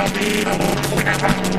Unbelievable.